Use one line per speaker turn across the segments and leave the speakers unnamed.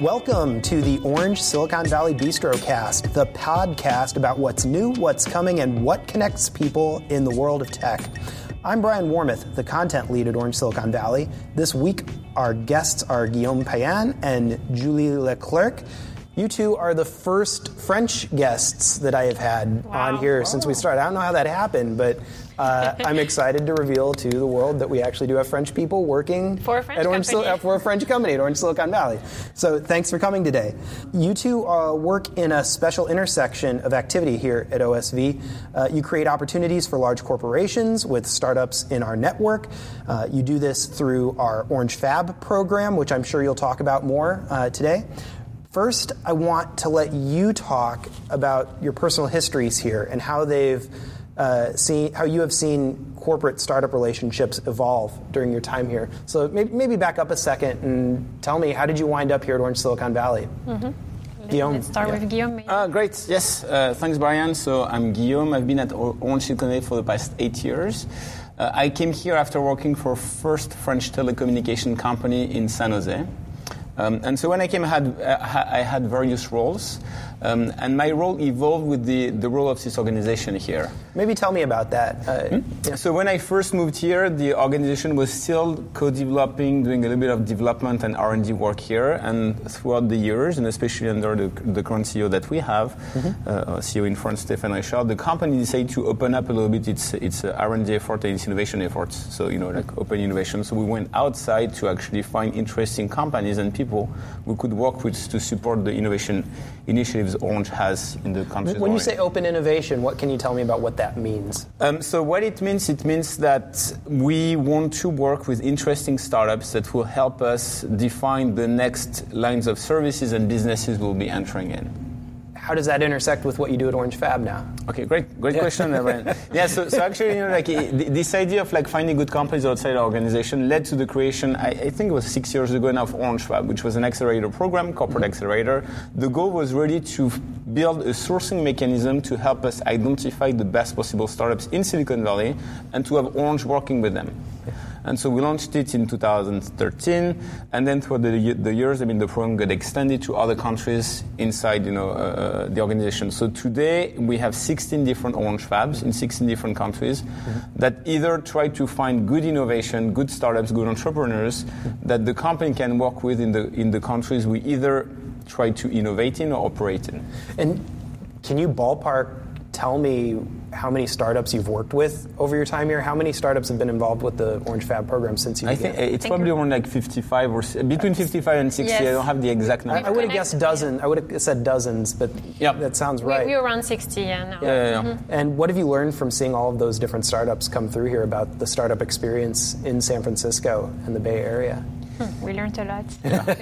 Welcome to the Orange Silicon Valley Bistrocast, the podcast about what's new, what's coming, and what connects people in the world of tech. I'm Brian Warmouth, the content lead at Orange Silicon Valley. This week, our guests are Guillaume Payan and Julie Leclercq. You two are the first French guests that I have had
Wow.
on here since we started. I don't know how that happened, but uh, I'm excited to reveal to the world that we actually do have French people working
For a French
at Orange
company.
uh, for a French company at Orange Silicon Valley. So thanks for coming today. You two uh, work in a special intersection of activity here at OSV. Uh, you create opportunities for large corporations with startups in our network. Uh, you do this through our Orange Fab program, which I'm sure you'll talk about more uh, today. First, I want to let you talk about your personal histories here and how they've uh, seen, how you have seen corporate startup relationships evolve during your time here. So maybe, maybe back up a second and tell me how did you wind up here at Orange Silicon Valley? Guillaume,
Let's start
yeah.
with Guillaume.
Uh, great. Yes. Uh, thanks, Brian. So I'm Guillaume. I've been at Orange Silicon Valley for the past eight years. Uh, I came here after working for first French telecommunication company in San Jose. Um, and so when I came, I had, uh, I had various roles, um, and my role evolved with the, the role of this organization here.
Maybe tell me about that. Uh, yeah.
So when I first moved here, the organization was still co-developing, doing a little bit of development and R&D work here. And throughout the years, and especially under the, the current CEO that we have, uh, CEO in France, Stéphane Richard, the company decided to open up a little bit its, its uh, R&D effort and its innovation efforts. So you know, like open innovation. So we went outside to actually find interesting companies and people we could work with to support the innovation initiatives Orange has in the country.
when you say open innovation, what can you tell me about what that means?
Um, so what it means, it means that we want to work with interesting startups that will help us define the next lines of services and businesses we'll be entering in.
How does that intersect with what you do at Orange Fab now?
Okay, great, great question, uh, Brian. Yeah, so, so actually, you know, like this idea of like finding good companies outside our organization led to the creation. I, I think it was six years ago now of Orange Fab, which was an accelerator program, corporate accelerator. The goal was really to build a sourcing mechanism to help us identify the best possible startups in Silicon Valley and to have Orange working with them. And so we launched it in 2013, and then through the, the years, I mean, the program got extended to other countries inside, you know, uh, the organization. So today we have 16 different Orange Fabs in 16 different countries that either try to find good innovation, good startups, good entrepreneurs that the company can work with in the in the countries we either try to innovate in or operate in.
And can you ballpark tell me how many startups you've worked with over your time here? How many startups have been involved with the Orange Fab program since you
I
began?
think it's
Thank
probably
you.
around like 55 or between 55 and 60. I don't have the exact number.
I, I would have guessed dozen. I would have said dozens, but
Yeah.
that sounds right.
We're around 60 yeah, now.
yeah, yeah, yeah. Mm-hmm.
and what have you learned from seeing all of those different startups come through here about the startup experience in San Francisco and the Bay Area?
Hmm, We learned a lot.
Yeah, I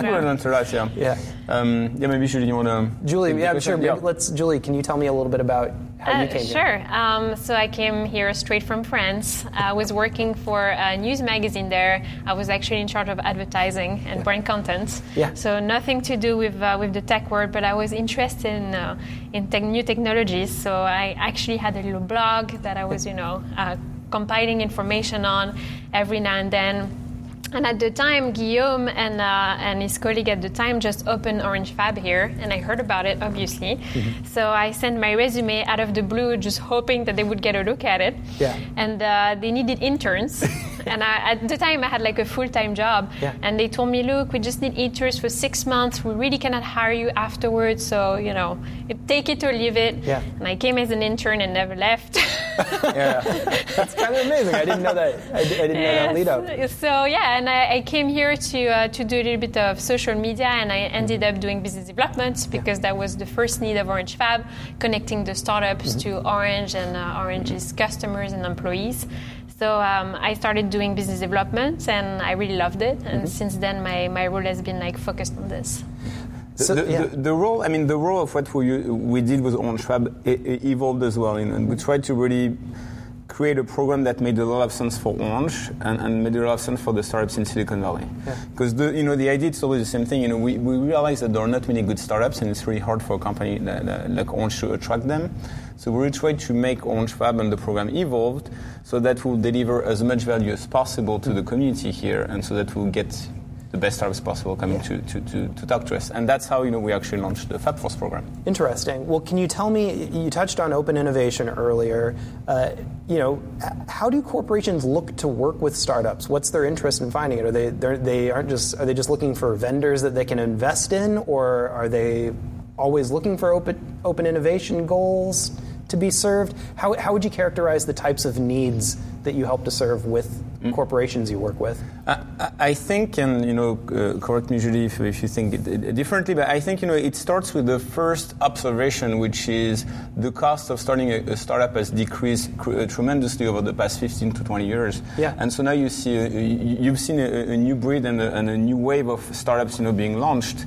think we learned a lot, yeah.
Yeah.
Um, yeah, maybe Julie, you want to.
Julie, yeah, I'm sure.
Yeah.
Let's, Julie, can you tell me a little bit about how you
Uh,
came here?
sure. Um, so I came here straight from France. I was working for a news magazine there. I was actually in charge of advertising and brand content.
Yeah.
So nothing to do with uh, with the tech world, but I was interested in uh, in tech, new technologies. So I actually had a little blog that I was, you know, uh, compiling information on every now and then. And at the time, Guillaume and, uh, and his colleague at the time just opened Orange Fab here, and I heard about it, obviously.
Mm-hmm.
So I sent my resume out of the blue, just hoping that they would get a look at it.
Yeah.
And uh, they needed interns. and I, at the time, I had like a full time job.
Yeah.
And they told me, look, we just need interns for six months. We really cannot hire you afterwards. So, you know, take it or leave it.
Yeah.
And I came as an intern and never left.
Yeah.
That's kind of amazing. I didn't know that. I, I didn't know that lead up.
So yeah, and I, I came here to uh, to do a little bit of social media, and I ended up doing business development because that was the first need of Orange Fab, connecting the startups to Orange and uh, Orange's customers and employees. So um, I started doing business development, and I really loved it. And since then, my, my role has been like focused on this.
The,
So-
the,
yeah.
the, the role, I mean, the role of what we, we did with Orange Fab evolved as well. You know, and we tried to really create a program that made a lot of sense for Orange and, and made a lot of sense for the startups in Silicon Valley. Because the you know the idea is always the same thing. You know, we, we realize that there are not many good startups, and it's really hard for a company that, that, like Orange to attract them. So we really tried to make Orange Fab and the program evolved so that we'll deliver as much value as possible to the community here, and so that we'll get the best startups possible coming to, to, to, to, talk to us. And that's how you know we actually launched the FabForce program.
Interesting. Well, can you tell me? You touched on open innovation earlier. Uh, you know, how do corporations look to work with startups? What's their interest in finding it? Are they they aren't just are they just looking for vendors that they can invest in, or are they always looking for open open innovation goals? To be served? How, how would you characterize the types of needs that you help to serve with mm. corporations you work with?
I, I think, and you know, uh, correct me usually if, if you think it, it differently, but I think you know it starts with the first observation, which is the cost of starting a, a startup has decreased cr- uh, tremendously over the past 15 to 20 years.
Yeah.
And so now you see, a, you've seen a, a new breed and a, and a new wave of startups, you know, being launched,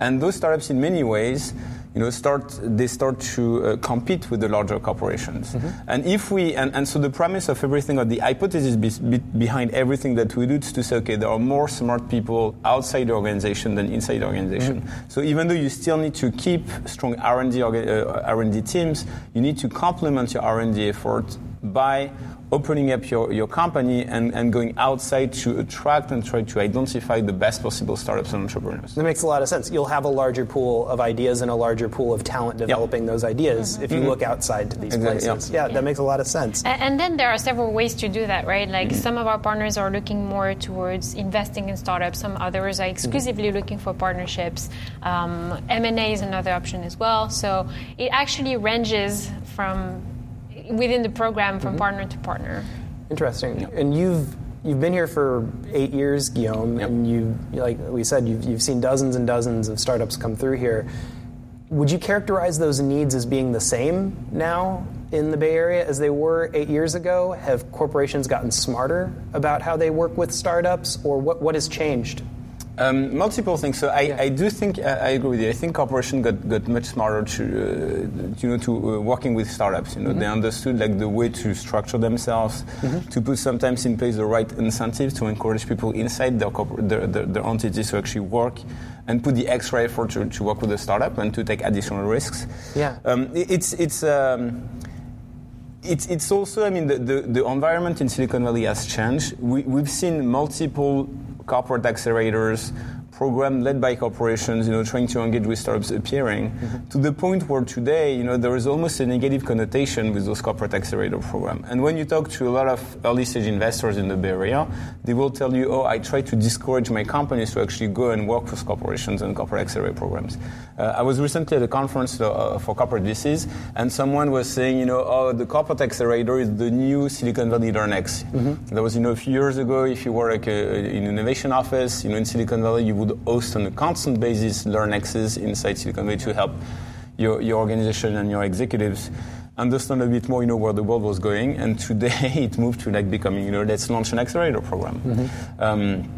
and those startups, in many ways you know, start they start to uh, compete with the larger corporations. Mm-hmm. And if we and, and so the premise of everything or the hypothesis be, be behind everything that we do is to say, okay, there are more smart people outside the organization than inside the organization. Mm-hmm. So even though you still need to keep strong R&D uh, R&D teams, you need to complement your R&D effort by opening up your, your company and, and going outside to attract and try to identify the best possible startups and entrepreneurs.
That makes a lot of sense. You'll have a larger pool of ideas and a larger pool of talent developing yep. those ideas mm-hmm. if you mm-hmm. look outside to these exactly, places. Yeah, yeah, that makes a lot of sense.
And, and, then there are several ways to do that, right? Like mm-hmm. some of our partners are looking more towards investing in startups. Some others are exclusively mm-hmm. looking for partnerships. Um, M&A is another option as well. So it actually ranges from within the program from mm-hmm. partner to partner.
Interesting. Yep. And you've you've been here for eight years, Guillaume, yep. and you like we said you've you've seen dozens and dozens of startups come through here. Would you characterize those needs as being the same now in the Bay Area as they were eight years ago? Have corporations gotten smarter about how they work with startups, or what, what has changed?
Um, multiple things. So I, yeah. I do think I, I, agree with you. I think corporations got, got much smarter to uh, you know to uh, working with startups. You know mm-hmm. they understood like the way to structure themselves, mm-hmm. to put sometimes in place the right incentives to encourage people inside their, corpor- their, their, their entities to actually work and put the extra effort to, to work with the startup and to take additional risks.
Yeah.
Um, it, it's it's. Um, it's, it's also, I mean, the, the, the, environment in Silicon Valley has changed. We, we've seen multiple corporate accelerators, program led by corporations, you know, trying to engage with startups appearing mm-hmm. to the point where today, you know, there is almost a negative connotation with those corporate accelerator programs. And when you talk to a lot of early stage investors in the Bay Area, they will tell you, oh, I try to discourage my companies to actually go and work with corporations and corporate accelerator programs. Uh, I was recently at a conference uh, for corporate VCs, and someone was saying, you know, oh, the corporate accelerator is the new Silicon Valley LearnX. Mm-hmm. That was, you know, a few years ago, if you were like a, in an innovation office, you know, in Silicon Valley, you would would host on a constant basis LearnXs inside Silicon Valley to help your, your organization and your executives understand a bit more, you know, where the world was going. And today it moved to like becoming, you know, let's launch an accelerator program. Mm-hmm. Um,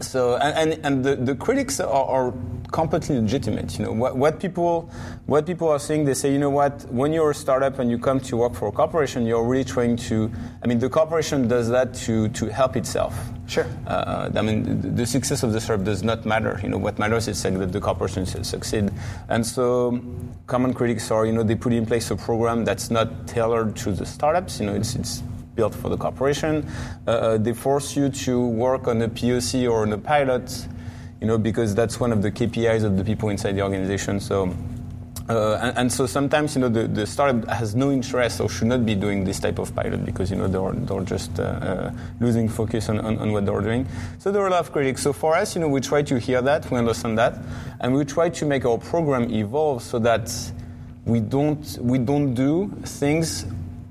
so and, and, and the, the critics are, are completely legitimate. You know what, what people what people are saying. They say, you know what, when you're a startup and you come to work for a corporation, you're really trying to. I mean, the corporation does that to to help itself.
Sure.
Uh, I mean, the success of the startup does not matter. You know, what matters is that the corporation succeed. And so, common critics are, you know, they put in place a program that's not tailored to the startups. You know, it's it's built for the corporation. Uh, uh they force you to work on a POC or on a pilot you know, because that's one of the KPIs of the people inside the organization. So, uh, and, and, so sometimes, you know, the, the, startup has no interest or should not be doing this type of pilot because, you know, they're, they're just uh, uh, losing focus on, on, on, what they're doing. So there are a lot of critics. So for us, you know, we try to hear that, we understand that, and we try to make our program evolve so that we don't, we don't do things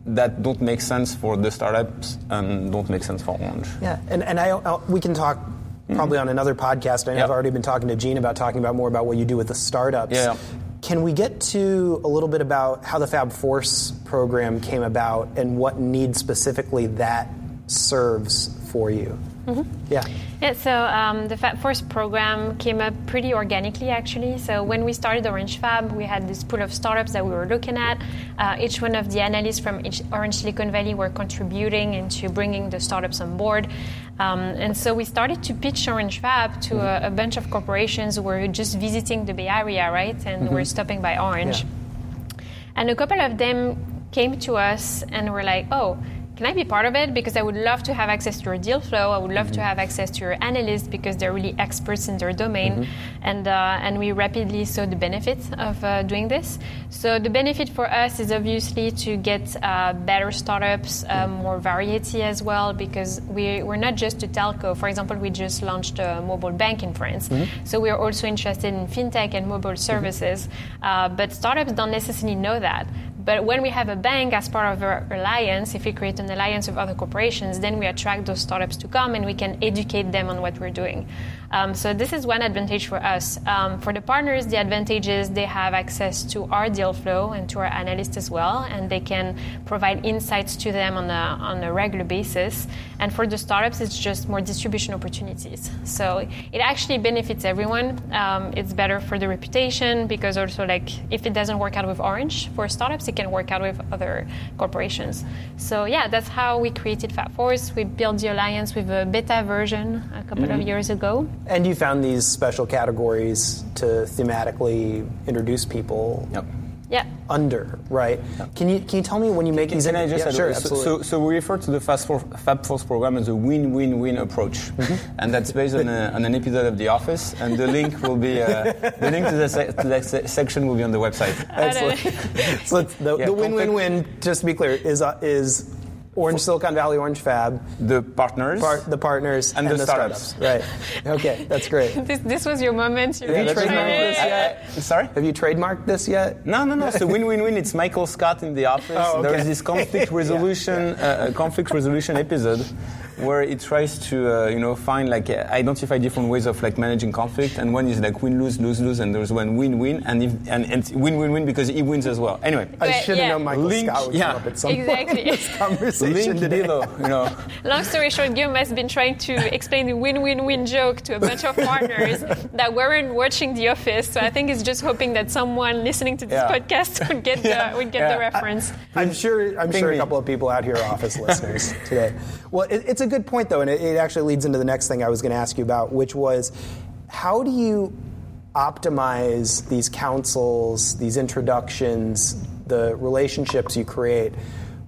that don't make sense for the startups and don't make sense for Orange.
Yeah, and, and I, I'll, we can talk Mm-hmm. probably on another podcast. I know yep. I've already been talking to Gene about talking about more about what you do with the startups.
Yeah.
Can we get to a little bit about how the Fab Force program came about and what need specifically that serves for you? Mm-hmm. Yeah.
Yeah. So um, the Fab Force program came up pretty organically, actually. So when we started Orange Fab, we had this pool of startups that we were looking at. Uh, each one of the analysts from Orange Silicon Valley were contributing into bringing the startups on board. Um, and so we started to pitch Orange Fab to mm-hmm. a, a, bunch of corporations who were just visiting the Bay Area, right? And mm-hmm. were stopping by Orange. Yeah. And a couple of them came to us and were like, oh, can I be part of it? Because I would love to have access to your deal flow. I would love to have access to your analysts because they're really experts in their domain. And, uh, and we rapidly saw the benefits of uh, doing this. So the benefit for us is obviously to get uh, better startups, uh, more variety as well, because we, we're not just a telco. For example, we just launched a mobile bank in France. So we're also interested in fintech and mobile services. Uh, but startups don't necessarily know that. But when we have a bank as part of our alliance, if we create an alliance of other corporations, then we attract those startups to come and we can educate them on what we're doing. Um, so this is one advantage for us. Um, for the partners, the advantage is they have access to our deal flow and to our analysts as well, and they can provide insights to them on a, on a regular basis. And for the startups, it's just more distribution opportunities. So it actually benefits everyone. Um, it's better for the reputation because also like if it doesn't work out with Orange for startups, it can work out with other corporations. So yeah, that's how we created FabForce. We built the alliance with a beta version a couple of years ago.
And you found these special categories to thematically introduce people
Yep.
Yeah.
under, right? Can you can you tell me when you make these?
Can I just
yeah,
add-
sure,
so, so, so we refer to the Fast For, Fab Force program as a win-win-win approach,
Mm-hmm.
and that's based on, a, on an episode of The Office. And the link will be uh, the link to the, se- to that se- section will be on the website.
Excellent. so the,
Yeah,
the win-win-win, just to be clear, is uh, is Orange Silicon Valley Orange Fab,
The partners.
part, the partners,
And the startups.
Right. Okay, that's great.
This, this was your moment. You
Have you
really
trademarked
tried
this
it.
yet?
Uh, sorry.
Have you trademarked this yet?
No, no, no. So win-win-win. It's Michael Scott in the office.
Oh, okay.
There's this conflict resolution, Uh, conflict resolution episode, where it tries to, uh, you know, find like uh, identify different ways of like managing conflict. And one is like win-lose, lose-lose, and there's one win-win, and if, and, and win-win-win because he wins as well. Anyway,
I
But,
should have
yeah.
known Michael
Link-
Scott would
yeah.
come up at some point
Exactly.
in this conversation
link
today.
below. You know,
Long story short, Guillaume has been trying to explain the win-win-win joke to a bunch of partners that weren't watching The Office. So I think he's just hoping that someone listening to this
Yeah.
podcast would get
Yeah.
the would get the reference.
I'm sure. I'm
Ping
sure
me.
a couple of people out here are office listeners today. Well, it, it's a good point though, and it, it actually leads into the next thing I was going to ask you about, which was how do you optimize these councils, these introductions, the relationships you create?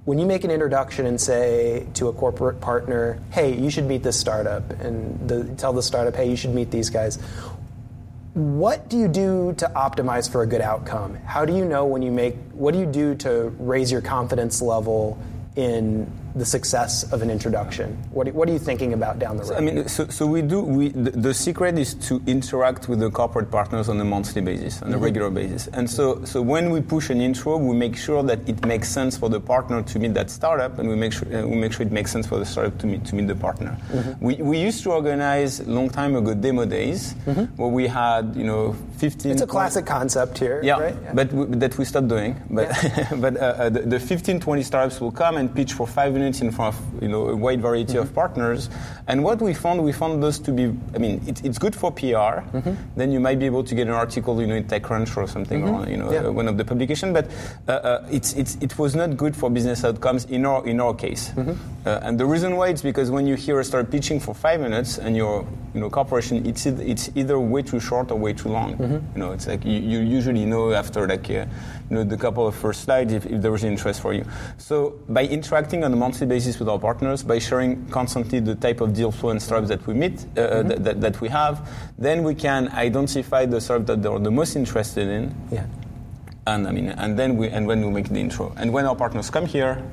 When you make an introduction and say to a corporate partner, "Hey, you should meet this startup," and the, tell the startup, "Hey, you should meet these guys." What do you do to optimize for a good outcome? How do you know when you make, what do you do to raise your confidence level in the success of an introduction? What, what are you thinking about down the road?
I mean, so, so we do. We, the, the secret is to interact with the corporate partners on a monthly basis, on a regular basis. And so, so when we push an intro, we make sure that it makes sense for the partner to meet that startup, and we make sure uh, we make sure it makes sense for the startup to meet to meet the partner. We, we used to organize a long time ago demo days where we had you know 15.
it's a classic concept here,
Yeah,
right?
but we, that we stopped doing. But but uh, uh, the, the 15, 20 startups will come and pitch for five minutes in front of you know a wide variety
Mm-hmm.
of partners. And what we found, we found those to be. I mean, it, it's good for PR.
Mm-hmm.
Then you might be able to get an article, you know, in TechCrunch or something, or you know,
Mm-hmm. Yeah.
uh, one of the publication. But uh, uh, it's, it's it was not good for business outcomes in our in our case.
Mm-hmm.
Uh, and the reason why it's because when you hear a start pitching for five minutes and your you know corporation, it's it's either way too short or way too long.
Mm-hmm.
You know, it's like you, you usually know after like uh, you know the couple of first slides if, if there was interest for you. So by interacting on a monthly basis with our partners, by sharing constantly the type of deal flow and startups that we meet, uh, uh, that, that, that we have, then we can identify the startups that they're the most interested in,
Yeah.
and I mean, and then we and when we make the intro, and when our partners come here,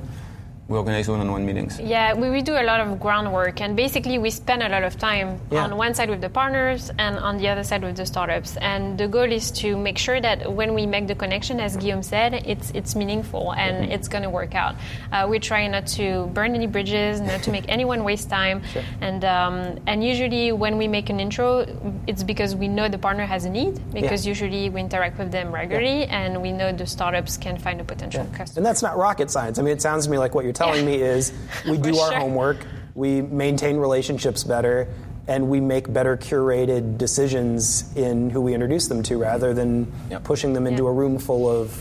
we organize one-on-one meetings.
Yeah, we, we do a lot of groundwork, and basically we spend a lot of time
Yeah.
on one side with the partners and on the other side with the startups. And the goal is to make sure that when we make the connection, as Guillaume said, it's it's meaningful and
Mm-hmm.
it's going to work out. Uh, we try not to burn any bridges, not to make anyone waste time, sure. and um, and usually when we make an intro, it's because we know the partner has a need. Because usually we interact with them regularly, and we know the startups can find a potential customer.
And that's not rocket science. I mean, it sounds to me like what you're telling me is we do our
sure.
homework, we maintain relationships better, and we make better curated decisions in who we introduce them to rather than
Yep.
pushing them into a room full of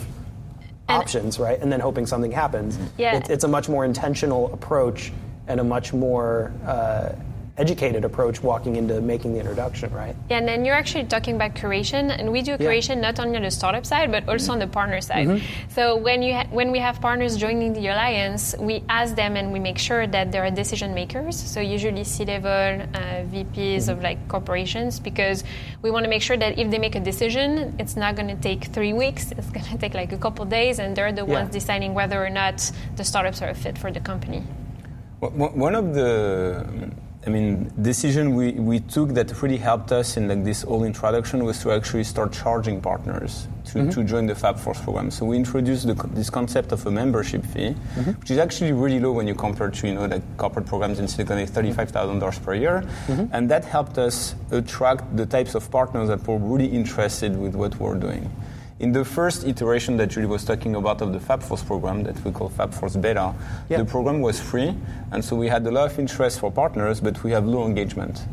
And-
options, right? And then hoping something happens.
Yeah.
It, it's a much more intentional approach and a much more uh, educated approach walking into making the introduction, right?
Yeah, and then you're actually talking about curation, and we do curation not only on the startup side but also on the partner side. Mm-hmm. So when you ha- when we have partners joining the alliance, we ask them and we make sure that they are decision makers. So usually C-level uh, VPs mm-hmm. of like corporations, because we want to make sure that if they make a decision, it's not going to take three weeks. It's going to take like a couple days, and they're the yeah. ones deciding whether or not the startups are a fit for the company.
One of the I mean, decision we, we took that really helped us in like this whole introduction was to actually start charging partners to, mm-hmm. to join the FabForce program. So we introduced the, this concept of a membership fee, mm-hmm. which is actually really low when you compare to you know like corporate programs in Silicon Valley, thirty-five thousand dollars per year, mm-hmm. and that helped us attract the types of partners that were really interested with what we're doing. In the first iteration that Julie was talking about of the FabForce program that we call FabForce Beta, yep. the program was free, and so we had a lot of interest for partners, but we have low engagement.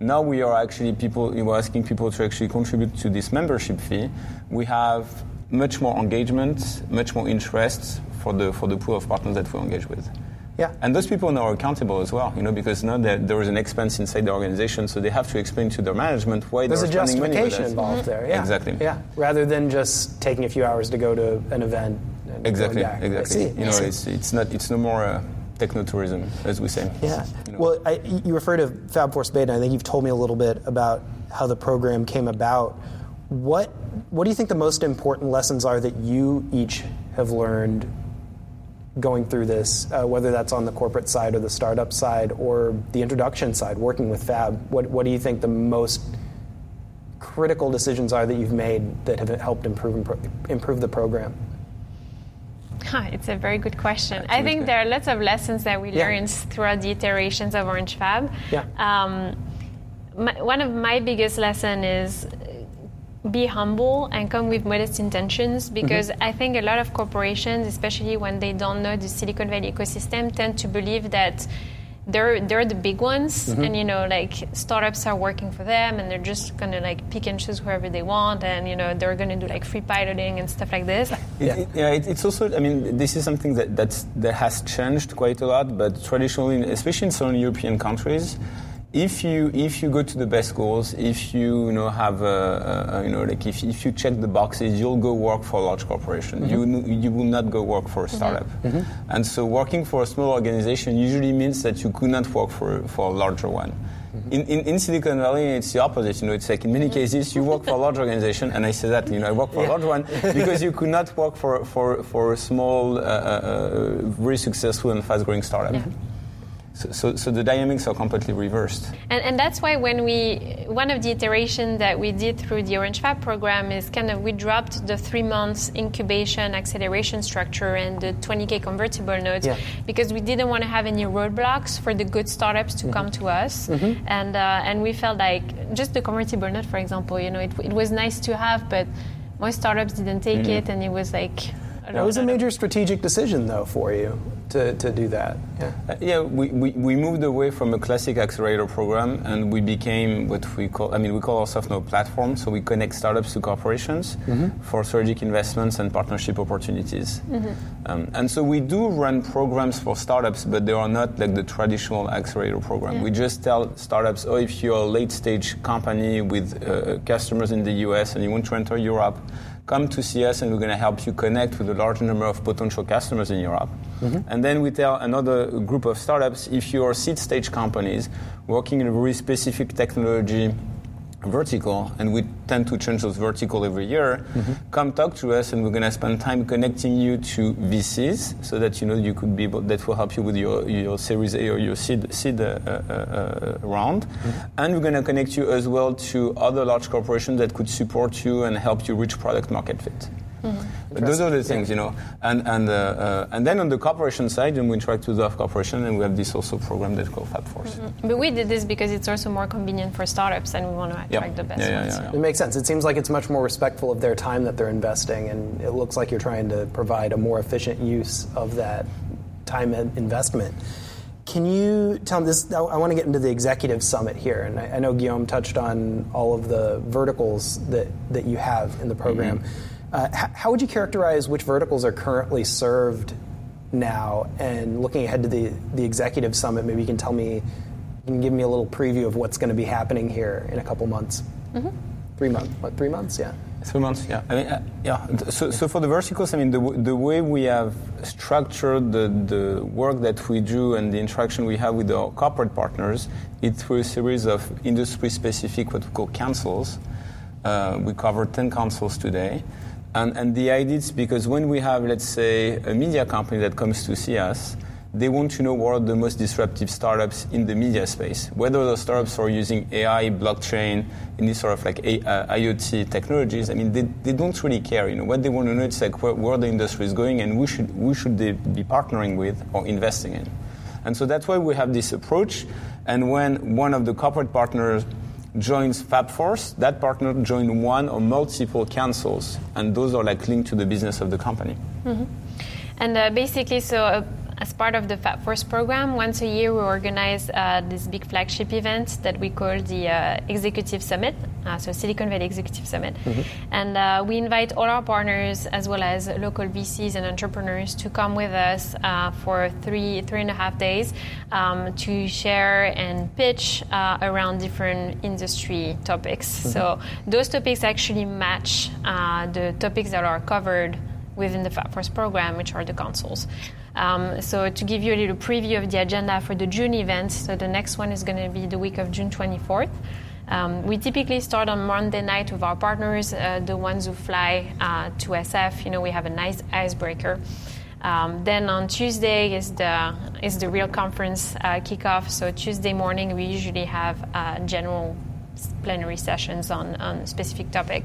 Now we are actually people, we were asking people to actually contribute to this membership fee. We have much more engagement, much more interest for the, for the pool of partners that we engage with.
Yeah.
And those people now are accountable as well, you know, because now that there is an expense inside the organization, so they have to explain to their management why
There's
they're spending money.
There's a justification involved there. Yeah.
Exactly.
Yeah. Rather than just taking a few hours to go to an event.
exactly. Exactly. You know, it's, it's not it's no more. Uh, technotourism, as we say.
Yeah. You know. Well, I, you refer to FabForce Beta. And I think you've told me a little bit about how the program came about. What What do you think the most important lessons are that you each have learned going through this, uh, whether that's on the corporate side or the startup side or the introduction side, working with Fab? What, what do you think the most critical decisions are that you've made that have helped improve, improve the program?
Huh, it's a very good question. I think there are lots of lessons that we yeah. learned throughout the iterations of Orange Fab.
Yeah. Um,
my, one of my biggest lessons is be humble and come with modest intentions because mm-hmm. I think a lot of corporations, especially when they don't know the Silicon Valley ecosystem, tend to believe that they're they're the big ones mm-hmm. and you know like startups are working for them and they're just gonna like pick and choose whoever they want and you know they're gonna do like free piloting and stuff like this
yeah, it, yeah it, it's also i mean this is something that that's, that has changed quite a lot but traditionally especially in some european countries if you if you go to the best schools, if you, you know have a, a, you know like if, if you check the boxes, you'll go work for a large corporation. Mm-hmm. You you will not go work for a mm-hmm. startup. Mm-hmm. And so working for a small organization usually means that you could not work for for a larger one. Mm-hmm. In, in, in, Silicon Valley, it's the opposite. You know, it's like in many mm-hmm. cases, you work for a large organization, and I say that, you know, I work for yeah. a large one because you could not work for, for, for a small, uh, uh, uh very successful and fast-growing startup. Yeah. So, so, so, the dynamics are completely reversed.
And, and that's why when we, one of the iterations that we did through the Orange Fab program is kind of we dropped the three months incubation acceleration structure and the 20K convertible notes yeah. because we didn't want to have any roadblocks for the good startups to mm-hmm. come to us. Mm-hmm. And, uh, and we felt like just the convertible note, for example, you know, it, it was nice to have, but most startups didn't take mm-hmm. it and it was like,
that was a major strategic decision, though, for you to, to do that.
Yeah, uh, yeah we, we, we moved away from a classic accelerator program and we became what we call, I mean, we call ourselves now a platform. So we connect startups to corporations mm-hmm. for strategic investments and partnership opportunities. Mm-hmm. Um, and so we do run programs for startups, but they are not like the traditional accelerator program. Yeah. We just tell startups, oh, if you're a late stage company with uh, customers in the US and you want to enter Europe, come to see us and we're going to help you connect with a large number of potential customers in Europe. Mm-hmm. And then we tell another group of startups if you're seed stage companies working in a very specific technology vertical, and we tend to change those vertical every year, mm-hmm. come talk to us, and we're going to spend time connecting you to VCs so that you know you could be able, that will help you with your, your Series A or your seed, seed uh, uh, uh, round, mm-hmm. and we're going to connect you as well to other large corporations that could support you and help you reach product market fit. Mm-hmm. Those are the things, yeah. you know. And and uh, uh, and then on the corporation side, and we interact with the corporation, and we have this also program that's called FabForce.
Mm-hmm. But we did this because it's also more convenient for startups, and we want to attract the best
yeah,
ones.
Yeah,
it makes sense. It seems like it's much more respectful of their time that they're investing, and it looks like you're trying to provide a more efficient use of that time investment. Can you tell me this? I, I want to get into the executive summit here, and I, I, know Guillaume touched on all of the verticals that, that you have in the program. Mm-hmm. Uh, how would you characterize which verticals are currently served now? And looking ahead to the, the executive summit, maybe you can tell me You can give me a little preview of what's going to be happening here in a couple months. Mm-hmm. Three months. What? Three months? Yeah.
Three months, yeah. I mean, uh, yeah. So, so for the verticals, I mean, the, the way we have structured the, the work that we do and the interaction we have with our corporate partners, it's through a series of industry-specific, what we call councils. Uh, we cover 10 councils today. And, and the idea is because when we have, let's say, a media company that comes to see us, they want to know what are the most disruptive startups in the media space. Whether those startups are using AI, blockchain, any sort of like A, uh, IoT technologies, I mean, they, they don't really care. You know, what they want to know is like where, where the industry is going and who should, who should they be partnering with or investing in. And so that's why we have this approach. And when one of the corporate partners joins FabForce, that partner joins one or multiple councils, and those are like linked to the business of the company. Mm-hmm.
And uh, basically, so uh, as part of the FabForce program, once a year we organize uh, this big flagship event that we call the uh, Executive Summit, uh, so Silicon Valley Executive Summit. Mm-hmm. And uh, we invite all our partners as well as local VCs and entrepreneurs to come with us uh, for three, three and a half days um, to share and pitch uh, around different industry topics. Mm-hmm. So those topics actually match the topics that are covered within the FabForce program, which are the councils. Um, so to give you a little preview of the agenda for the June event, so the next one is going to be the week of June 24th. Um, we typically start on Monday night with our partners, uh, the ones who fly uh, to SF. You know, we have a nice icebreaker. Um, then on Tuesday is the is the real conference uh, kickoff. So Tuesday morning we usually have uh, general plenary sessions on on specific topic.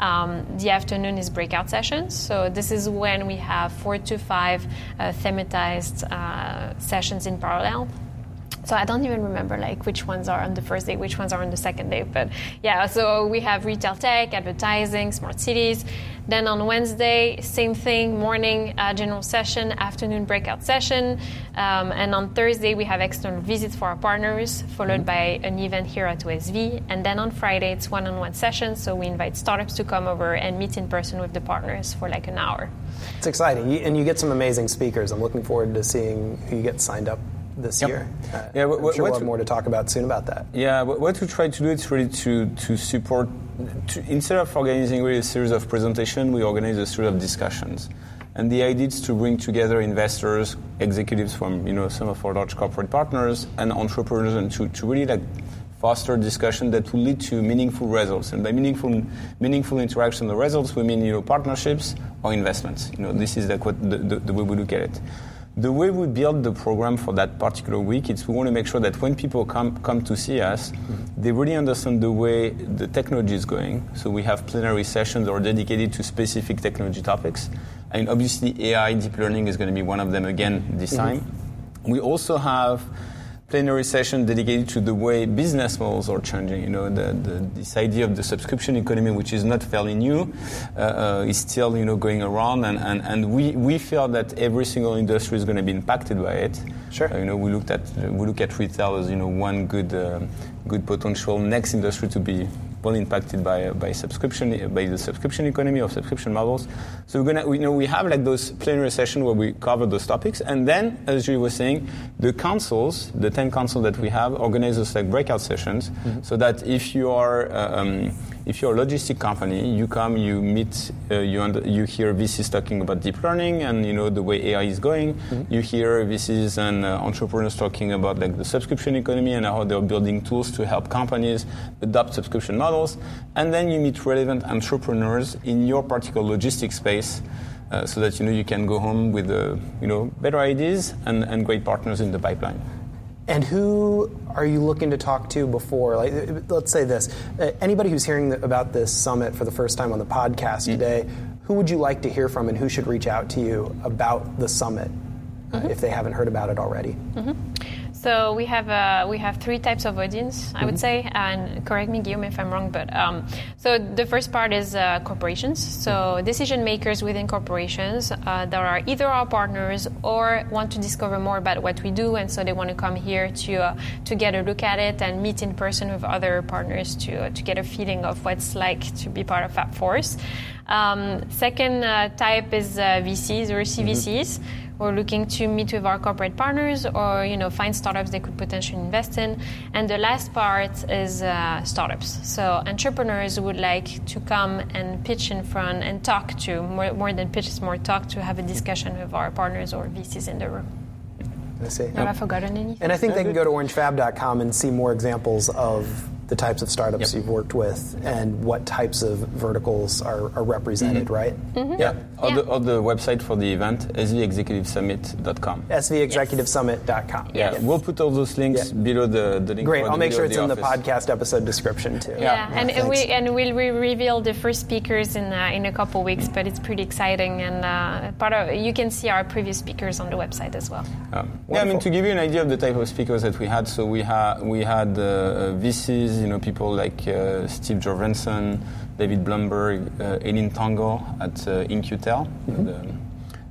Um, the afternoon is breakout sessions. So this is when we have four to five uh, thematized uh, sessions in parallel. So I don't even remember like which ones are on the first day, which ones are on the second day. But yeah, so we have retail tech, advertising, smart cities. Then on Wednesday, same thing, morning uh, general session, afternoon breakout session. Um, and on Thursday, we have external visits for our partners, followed mm-hmm. by an event here at OSV. And then on Friday, it's one on one sessions. So we invite startups to come over and meet in person with the partners for like an hour.
It's exciting. And you get some amazing speakers. I'm looking forward to seeing who you get signed up this yep. year. Uh, yeah, what, sure we'll have more to talk about soon about that.
Yeah, what, what we try to do is really to, to support, to, instead of organizing really a series of presentation, we organize a series of discussions. And the idea is to bring together investors, executives from you know some of our large corporate partners, and entrepreneurs, and to, to really like foster discussion that will lead to meaningful results. And by meaningful meaningful interaction, the results we mean you know partnerships or investments. You know this is like what the, the, the way we look at it the way we build the program for that particular week is we want to make sure that when people come, come to see us, mm-hmm. they really understand the way the technology is going. So we have plenary sessions that are dedicated to specific technology topics. And obviously AI, deep learning is going to be one of them again this mm-hmm. time. We also have plenary session dedicated to the way business models are changing. You know, the, the, this idea of the subscription economy, which is not fairly new, uh, uh, is still you know going around, and, and, and we, we feel that every single industry is going to be impacted by it.
Sure.
Uh, you know, we looked at we look at retail as you know one good uh, good potential next industry to be well impacted by by subscription by the subscription economy or subscription models. So we're gonna we, you know we have like those plenary sessions where we cover those topics, and then as you were saying, the councils, the ten councils that we have, organize those like breakout sessions, mm-hmm. so that if you are uh, um, if you're a logistic company, you come, you meet, uh, you under, you hear VCs talking about deep learning and you know the way AI is going. Mm-hmm. You hear VCs and uh, entrepreneurs talking about like the subscription economy and how they're building tools to help companies adopt subscription models. And then you meet relevant entrepreneurs in your particular logistics space. Uh, so that you know you can go home with uh, you know better ideas and, and great partners in the pipeline.
And who are you looking to talk to before? Like, let's say this: uh, anybody who's hearing about this summit for the first time on the podcast mm-hmm. today, who would you like to hear from, and who should reach out to you about the summit uh, mm-hmm. if they haven't heard about it already?
Mm-hmm. So we have uh, we have three types of audience, I mm-hmm. would say, and correct me, Guillaume, if I'm wrong. But um, so the first part is uh, corporations. So mm-hmm. decision makers within corporations uh, that are either our partners or want to discover more about what we do, and so they want to come here to uh, to get a look at it and meet in person with other partners to uh, to get a feeling of what's like to be part of FabForce. Um, second uh, type is VCs or CVCs. Mm-hmm or looking to meet with our corporate partners or you know find startups they could potentially invest in. And the last part is uh, startups. So entrepreneurs would like to come and pitch in front and talk to more, more than pitch, is more talk to have a discussion with our partners or VCs in the room.
I see.
Have I forgotten anything?
And I think they can go to orangefab.com and see more examples of the types of startups
Yep.
you've worked with and what types of verticals are, are represented,
Mm-hmm.
right?
Yeah. Or,
Yeah.
The, or the website for the event, svexecutivesummit.com.
svexecutivesummit.com.
Yeah, we'll put all those links
Yeah.
below the, the link.
Great.
for
I'll make sure
of
it's in the podcast episode description too.
Yeah, and, and we and we'll re- reveal the first speakers in uh, in a couple weeks, but it's pretty exciting and uh, part of you can see our previous speakers on the website as well.
Um, yeah, I mean to give you an idea of the type of speakers that we had. So we had we had uh, VCs, you know, people like uh, Steve Jurvetson, David Blumberg, uh, Eileen Tango at uh, In-Q-Tel. The-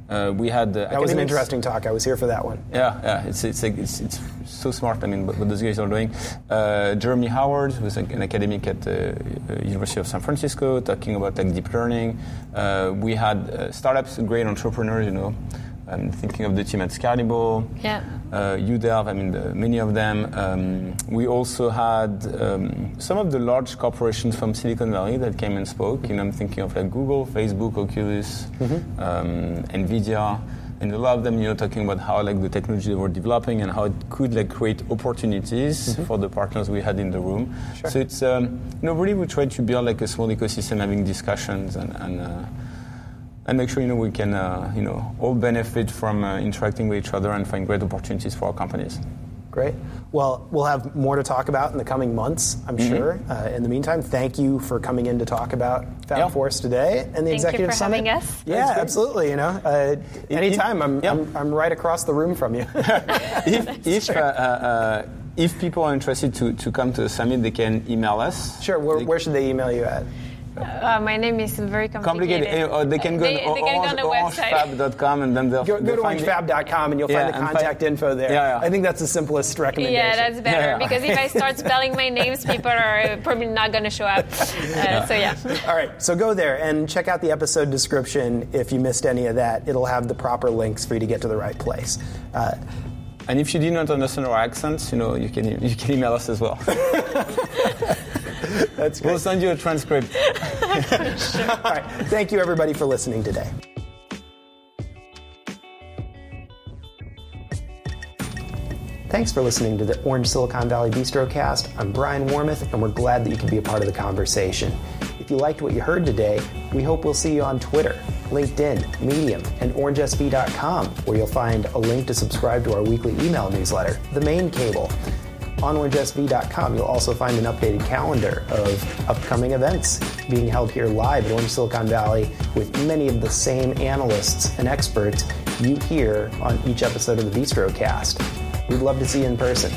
uh, we had uh,
Mm-hmm. That was an interesting talk. I was here for that one.
Yeah, yeah, it's it's it's, it's so smart. I mean, what, what those guys are doing. Uh, Jeremy Howard, who's an academic at the uh, University of San Francisco, talking about like deep learning. We had uh, startups, great entrepreneurs. You know, I'm thinking of the team at Scalable.
Yeah.
Uh, UDELV, I mean, the, many of them. Um, we also had um, some of the large corporations from Silicon Valley that came and spoke. You know, I'm thinking of like Google, Facebook, Oculus, um, Nvidia, and a lot of them, you know, talking about how like the technology they were developing and how it could like create opportunities for the partners we had in the room.
Sure.
So it's, um, you know, really we try to build like a small ecosystem, having discussions and. and uh, and make sure you know we can uh, you know all benefit from uh, interacting with each other and find great opportunities for our companies.
Great. Well, we'll have more to talk about in the coming months, I'm
Mm-hmm.
sure. Uh, in the meantime, thank you for coming in to talk about Fab
Yeah.
Force today and the
Thank you
Executive
for
Summit.
having us.
Yeah, absolutely. You know, uh, anytime. I'm,
yeah.
I'm, I'm right across the room from you.
if if, uh, uh, uh, if people are interested to, to come to the summit, they can email us.
sure. Where,
They-
where should they email you at?
Uh, my name is very complicated.
Complicated. uh, Or they can go
They-
to
they can go on the website.
orangefab.com and then they'll
Go, go
they'll
to
find it.
orangefab.com and you'll
Yeah,
find the contact
find-
info there.
Yeah, yeah.
I think that's the simplest recommendation.
Yeah, that's better
Yeah, yeah.
because if I start spelling my names, people are probably not going to show up. Uh, So yeah.
All right, so go there and check out the episode description if you missed any of that. It'll have the proper links for you to get to the right place. Uh,
And if you did not understand our accents, you know you can you can email us as well.
that's
we'll send you a transcript.
All right, thank you everybody for listening today. Thanks for listening to the Orange Silicon Valley Bistrocast. I'm Brian Warmouth, and we're glad that you could be a part of the conversation. If you liked what you heard today, we hope we'll see you on Twitter, LinkedIn, Medium, and OrangeSV.com, where you'll find a link to subscribe to our weekly email newsletter, The Main Cable. On OrangeSV.com, you'll also find an updated calendar of upcoming events being held here live at Orange Silicon Valley with many of the same analysts and experts you hear on each episode of the Bistrocast. We'd love to see you in person.